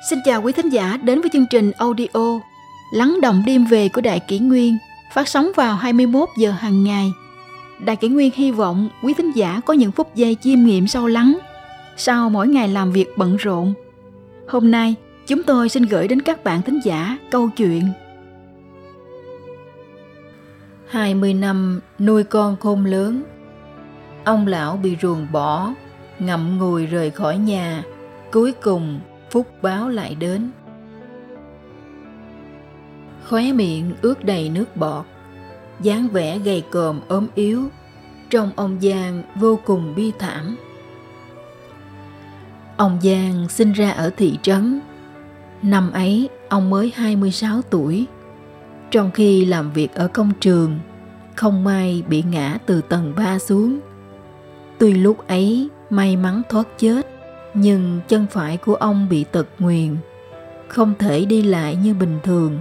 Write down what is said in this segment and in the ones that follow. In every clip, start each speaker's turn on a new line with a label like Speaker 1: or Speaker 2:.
Speaker 1: Xin chào quý thính giả đến với chương trình audio Lắng động đêm về của Đại Kỷ Nguyên phát sóng vào 21 giờ hàng ngày. Đại Kỷ Nguyên hy vọng quý thính giả có những phút giây chiêm nghiệm sâu lắng sau mỗi ngày làm việc bận rộn. Hôm nay, chúng tôi xin gửi đến các bạn thính giả câu chuyện 20 năm nuôi con khôn lớn Ông lão bị ruồng bỏ, ngậm ngùi rời khỏi nhà, cuối cùng phúc báo lại đến. Khóe miệng ướt đầy nước bọt, dáng vẻ gầy còm ốm yếu, trong ông giang vô cùng bi thảm. Ông giang sinh ra ở thị trấn. Năm ấy, ông mới 26 tuổi. Trong khi làm việc ở công trường, không may bị ngã từ tầng 3 xuống. Tuy lúc ấy, may mắn thoát chết nhưng chân phải của ông bị tật nguyền, không thể đi lại như bình thường.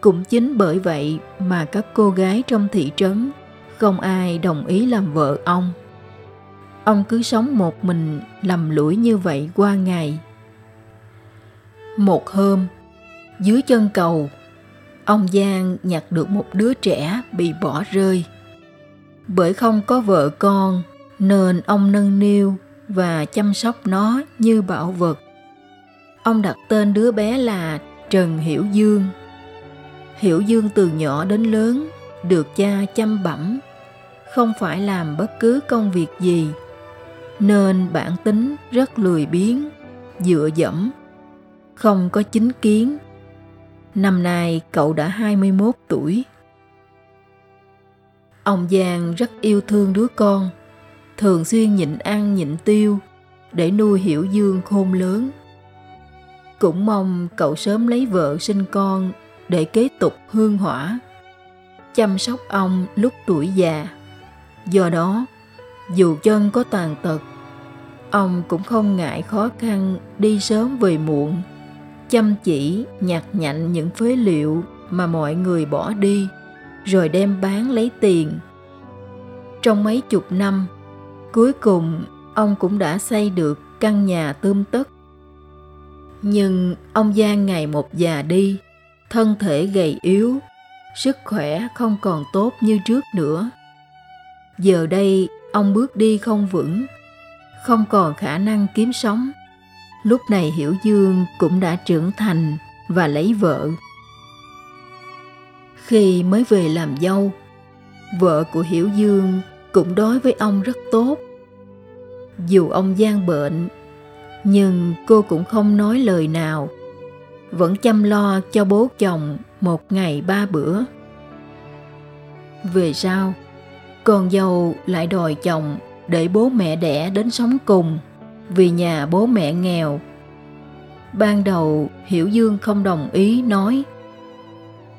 Speaker 1: Cũng chính bởi vậy mà các cô gái trong thị trấn không ai đồng ý làm vợ ông. Ông cứ sống một mình lầm lũi như vậy qua ngày. Một hôm, dưới chân cầu, ông giang nhặt được một đứa trẻ bị bỏ rơi. Bởi không có vợ con, nên ông nâng niu và chăm sóc nó như bảo vật. Ông đặt tên đứa bé là Trần Hiểu Dương. Hiểu Dương từ nhỏ đến lớn được cha chăm bẩm, không phải làm bất cứ công việc gì, nên bản tính rất lười biếng, dựa dẫm, không có chính kiến. Năm nay cậu đã 21 tuổi. Ông Giang rất yêu thương đứa con, thường xuyên nhịn ăn, nhịn tiêu để nuôi hiểu dương khôn lớn. Cũng mong cậu sớm lấy vợ sinh con để kế tục hương hỏa, chăm sóc ông lúc tuổi già. Do đó, dù chân có tàn tật, ông cũng không ngại khó khăn đi sớm về muộn, chăm chỉ, nhặt nhạnh những phế liệu mà mọi người bỏ đi, rồi đem bán lấy tiền. Trong mấy chục năm Cuối cùng, ông cũng đã xây được căn nhà tươm tất. Nhưng ông Giang ngày một già đi, thân thể gầy yếu, sức khỏe không còn tốt như trước nữa. Giờ đây, ông bước đi không vững, không còn khả năng kiếm sống. Lúc này Hiểu Dương cũng đã trưởng thành và lấy vợ. Khi mới về làm dâu, vợ của Hiểu Dương cũng đối với ông rất tốt. Dù ông Giang bệnh, nhưng cô cũng không nói lời nào, vẫn chăm lo cho bố chồng một ngày ba bữa. Về sau, con dâu lại đòi chồng để bố mẹ đẻ đến sống cùng vì nhà bố mẹ nghèo. Ban đầu Hiểu Dương không đồng ý nói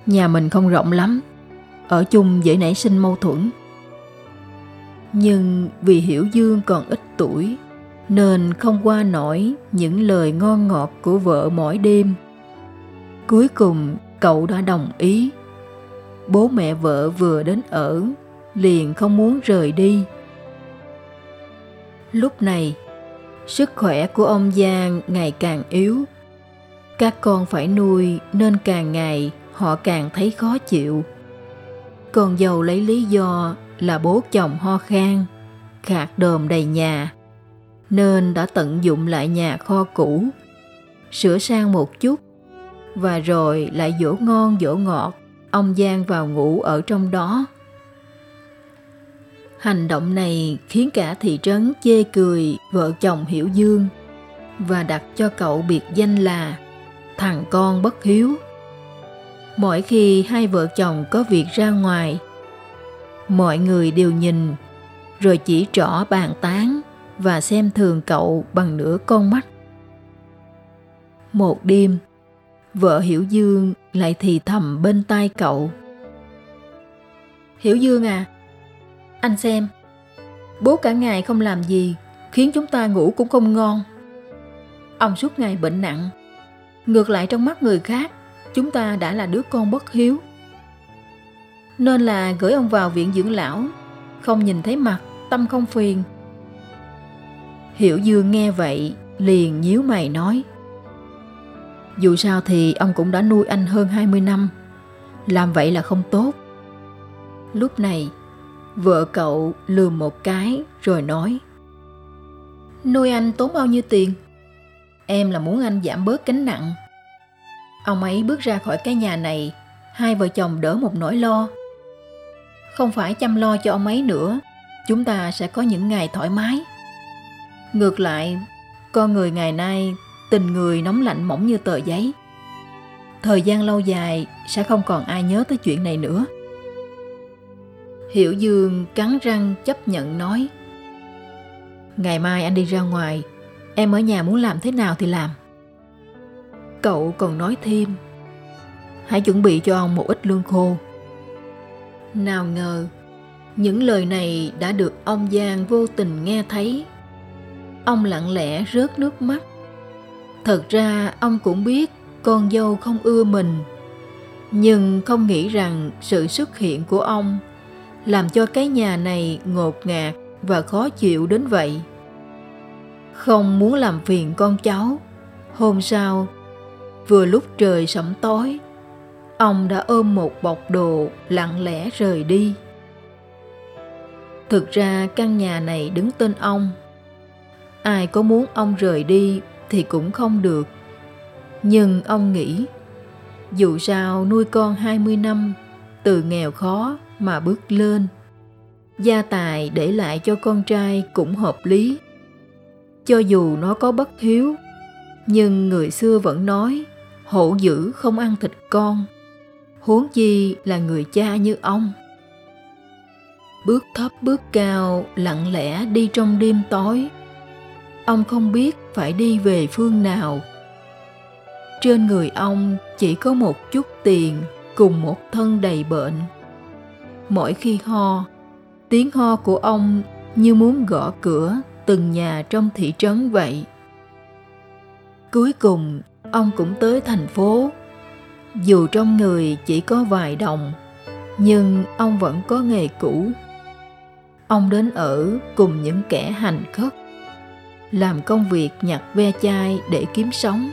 Speaker 1: Nhà mình không rộng lắm, ở chung dễ nảy sinh mâu thuẫn nhưng vì hiểu dương còn ít tuổi, nên không qua nổi những lời ngon ngọt của vợ mỗi đêm. Cuối cùng, cậu đã đồng ý. Bố mẹ vợ vừa đến ở, liền không muốn rời đi. Lúc này, sức khỏe của ông giang ngày càng yếu. Các con phải nuôi nên càng ngày họ càng thấy khó chịu. Con dâu lấy lý do là bố chồng ho khan, khạc đờm đầy nhà, nên đã tận dụng lại nhà kho cũ, sửa sang một chút, và rồi lại dỗ ngon dỗ ngọt, ông Giang vào ngủ ở trong đó. Hành động này khiến cả thị trấn chê cười vợ chồng Hiểu Dương và đặt cho cậu biệt danh là thằng con bất hiếu. Mỗi khi hai vợ chồng có việc ra ngoài mọi người đều nhìn, rồi chỉ trỏ bàn tán và xem thường cậu bằng nửa con mắt. Một đêm, vợ hiểu dương lại thì thầm bên tai cậu. Hiểu dương à anh xem, bố cả ngày không làm gì khiến chúng ta ngủ cũng không ngon. Ông suốt ngày bệnh nặng, ngược lại trong mắt người khác, chúng ta đã là đứa con bất hiếu nên là gửi ông vào viện dưỡng lão không nhìn thấy mặt tâm không phiền hiểu dương nghe vậy liền nhíu mày nói Dù sao thì ông cũng đã nuôi anh hơn 20 năm. Làm vậy là không tốt. Lúc này, vợ cậu lườm một cái rồi nói Nuôi anh tốn bao nhiêu tiền? Em là muốn anh giảm bớt gánh nặng. Ông ấy bước ra khỏi cái nhà này, hai vợ chồng đỡ một nỗi lo. Không phải chăm lo cho ông ấy nữa, chúng ta sẽ có những ngày thoải mái. Ngược lại, con người ngày nay tình người nóng lạnh mỏng như tờ giấy. Thời gian lâu dài sẽ không còn ai nhớ tới chuyện này nữa. Hiểu Dương cắn răng chấp nhận nói Ngày mai anh đi ra ngoài Em ở nhà muốn làm thế nào thì làm Cậu còn nói thêm Hãy chuẩn bị cho ông một ít lương khô nào ngờ, Những lời này đã được ông Giang vô tình nghe thấy. Ông lặng lẽ rớt nước mắt. Thật ra, ông cũng biết con dâu không ưa mình, Nhưng không nghĩ rằng sự xuất hiện của ông Làm cho cái nhà này ngột ngạt và khó chịu đến vậy. Không muốn làm phiền con cháu, hôm sau, vừa lúc trời sẩm tối ông đã ôm một bọc đồ lặng lẽ rời đi. Thực ra căn nhà này đứng tên ông. Ai có muốn ông rời đi thì cũng không được. Nhưng ông nghĩ, dù sao nuôi con 20 năm, từ nghèo khó mà bước lên. Gia tài để lại cho con trai cũng hợp lý. Cho dù nó có bất hiếu, nhưng người xưa vẫn nói, hổ dữ không ăn thịt con huống chi là người cha như ông. Bước thấp, bước cao, lặng lẽ đi trong đêm tối. Ông không biết phải đi về phương nào. Trên người ông chỉ có một chút tiền cùng một thân đầy bệnh. Mỗi khi ho, tiếng ho của ông như muốn gõ cửa từng nhà trong thị trấn vậy. Cuối cùng, ông cũng tới thành phố dù trong người chỉ có vài đồng, nhưng ông vẫn có nghề cũ. Ông đến ở cùng những kẻ hành khất, làm công việc nhặt ve chai để kiếm sống.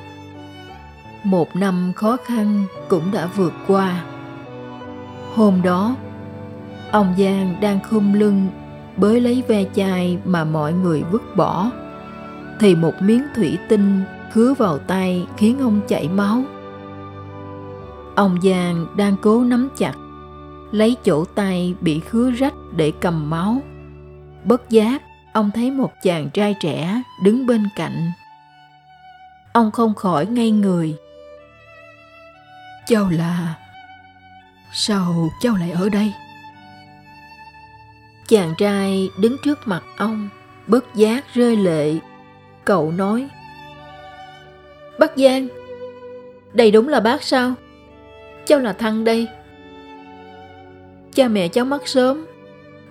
Speaker 1: Một năm khó khăn cũng đã vượt qua. Hôm đó, ông giang đang khum lưng bới lấy ve chai mà mọi người vứt bỏ, thì một miếng thủy tinh khứa vào tay khiến ông chảy máu ông giang đang cố nắm chặt, lấy chỗ tay bị khứa rách để cầm máu. Bất giác, ông thấy một chàng trai trẻ đứng bên cạnh. Ông không khỏi ngây người. Cháu là, sao cháu lại ở đây? Chàng trai đứng trước mặt ông, bất giác rơi lệ, cậu nói. Bác giang, đây đúng là bác sao? Cháu là thăng đây. Cha mẹ cháu mất sớm.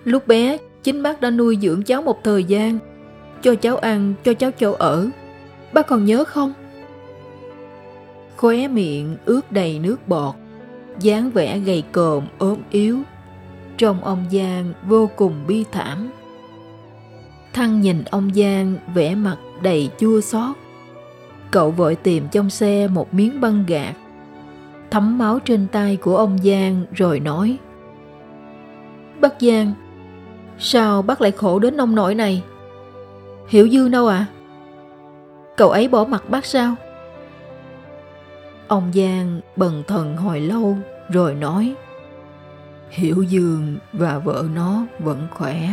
Speaker 1: Lúc bé chính bác đã nuôi dưỡng cháu một thời gian cho cháu ăn cho cháu chỗ ở. Bác còn nhớ không? Khóe miệng ướt đầy nước bọt dáng vẻ gầy còm ốm yếu. Trông ông Giang vô cùng bi thảm. Thăng nhìn ông Giang vẻ mặt đầy chua xót. Cậu vội tìm trong xe một miếng băng gạc, thấm máu trên tay của ông Giang rồi nói Bác Giang, sao bác lại khổ đến nông nỗi này? Hiểu Dương đâu ạ? À? Cậu ấy bỏ mặt bác sao? Ông Giang bần thần hồi lâu rồi nói Hiểu Dương và vợ nó vẫn khỏe.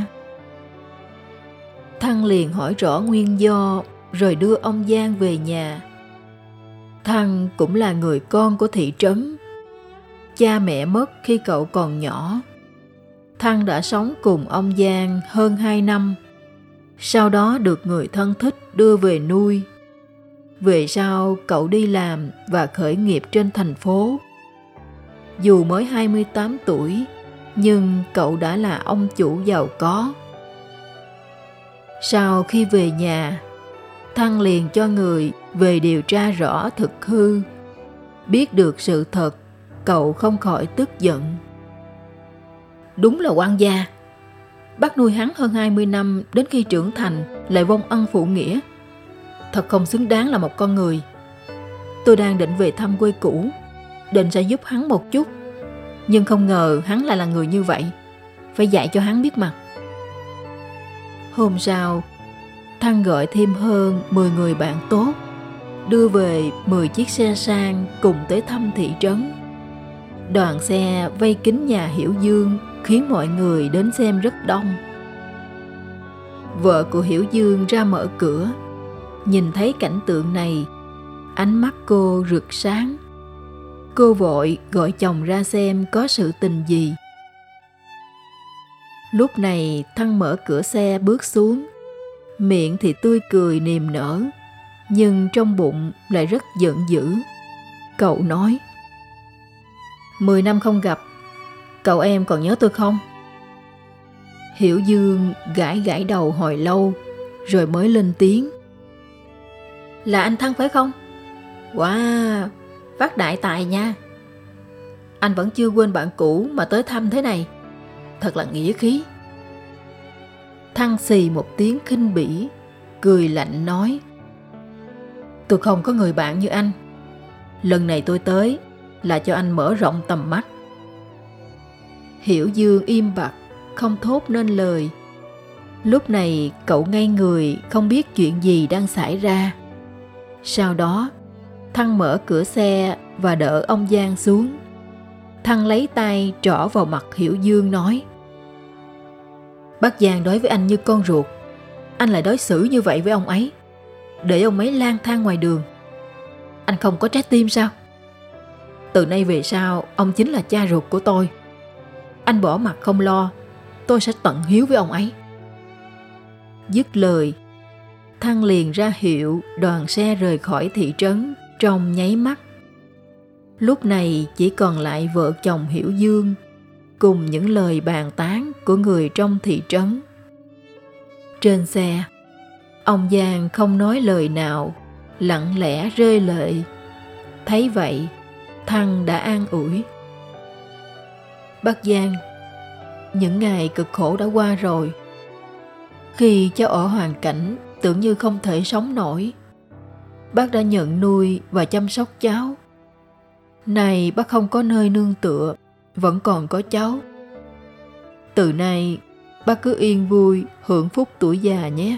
Speaker 1: Thăng liền hỏi rõ nguyên do rồi đưa ông Giang về nhà. Thăng cũng là người con của thị trấn. Cha mẹ mất khi cậu còn nhỏ. Thăng đã sống cùng ông Giang hơn hai năm. Sau đó được người thân thích đưa về nuôi. Về sau cậu đi làm và khởi nghiệp trên thành phố dù mới 28 tuổi, nhưng cậu đã là ông chủ giàu có. Sau khi về nhà, Thăng liền cho người về điều tra rõ thực hư. Biết được sự thật, cậu không khỏi tức giận. Đúng là quan gia. bắt nuôi hắn hơn 20 năm đến khi trưởng thành lại vong ân phụ nghĩa. Thật không xứng đáng là một con người. Tôi đang định về thăm quê cũ, định sẽ giúp hắn một chút. Nhưng không ngờ hắn lại là người như vậy. Phải dạy cho hắn biết mặt. Hôm sau, Thăng gọi thêm hơn 10 người bạn tốt, đưa về 10 chiếc xe sang cùng tới thăm thị trấn. Đoàn xe vây kín nhà Hiểu Dương khiến mọi người đến xem rất đông. Vợ của Hiểu Dương ra mở cửa, nhìn thấy cảnh tượng này, ánh mắt cô rực sáng. Cô vội gọi chồng ra xem có sự tình gì. Lúc này Thăng mở cửa xe bước xuống, miệng thì tươi cười niềm nở, nhưng trong bụng lại rất giận dữ. Cậu nói, Mười năm không gặp, cậu em còn nhớ tôi không? Hiểu Dương gãi gãi đầu hồi lâu, rồi mới lên tiếng. Là anh Thăng phải không? Wow, phát đại tài nha. Anh vẫn chưa quên bạn cũ mà tới thăm thế này. Thật là nghĩa khí. Thăng xì một tiếng khinh bỉ, cười lạnh nói. Tôi không có người bạn như anh. Lần này tôi tới là cho anh mở rộng tầm mắt. Hiểu Dương im bặt, không thốt nên lời. Lúc này cậu ngay người không biết chuyện gì đang xảy ra. Sau đó, Thăng mở cửa xe và đỡ ông Giang xuống. Thăng lấy tay trỏ vào mặt Hiểu Dương nói Bác Giang đối với anh như con ruột Anh lại đối xử như vậy với ông ấy để ông ấy lang thang ngoài đường Anh không có trái tim sao Từ nay về sau Ông chính là cha ruột của tôi Anh bỏ mặt không lo Tôi sẽ tận hiếu với ông ấy Dứt lời Thăng liền ra hiệu đoàn xe rời khỏi thị trấn trong nháy mắt. Lúc này chỉ còn lại vợ chồng Hiểu Dương cùng những lời bàn tán của người trong thị trấn. Trên xe, ông Giang không nói lời nào, lặng lẽ rơi lệ. Thấy vậy, Thăng đã an ủi. Bác Giang, những ngày cực khổ đã qua rồi. Khi cháu ở hoàn cảnh tưởng như không thể sống nổi, bác đã nhận nuôi và chăm sóc cháu. Này bác không có nơi nương tựa, vẫn còn có cháu. Từ nay, bác cứ yên vui hưởng phúc tuổi già nhé.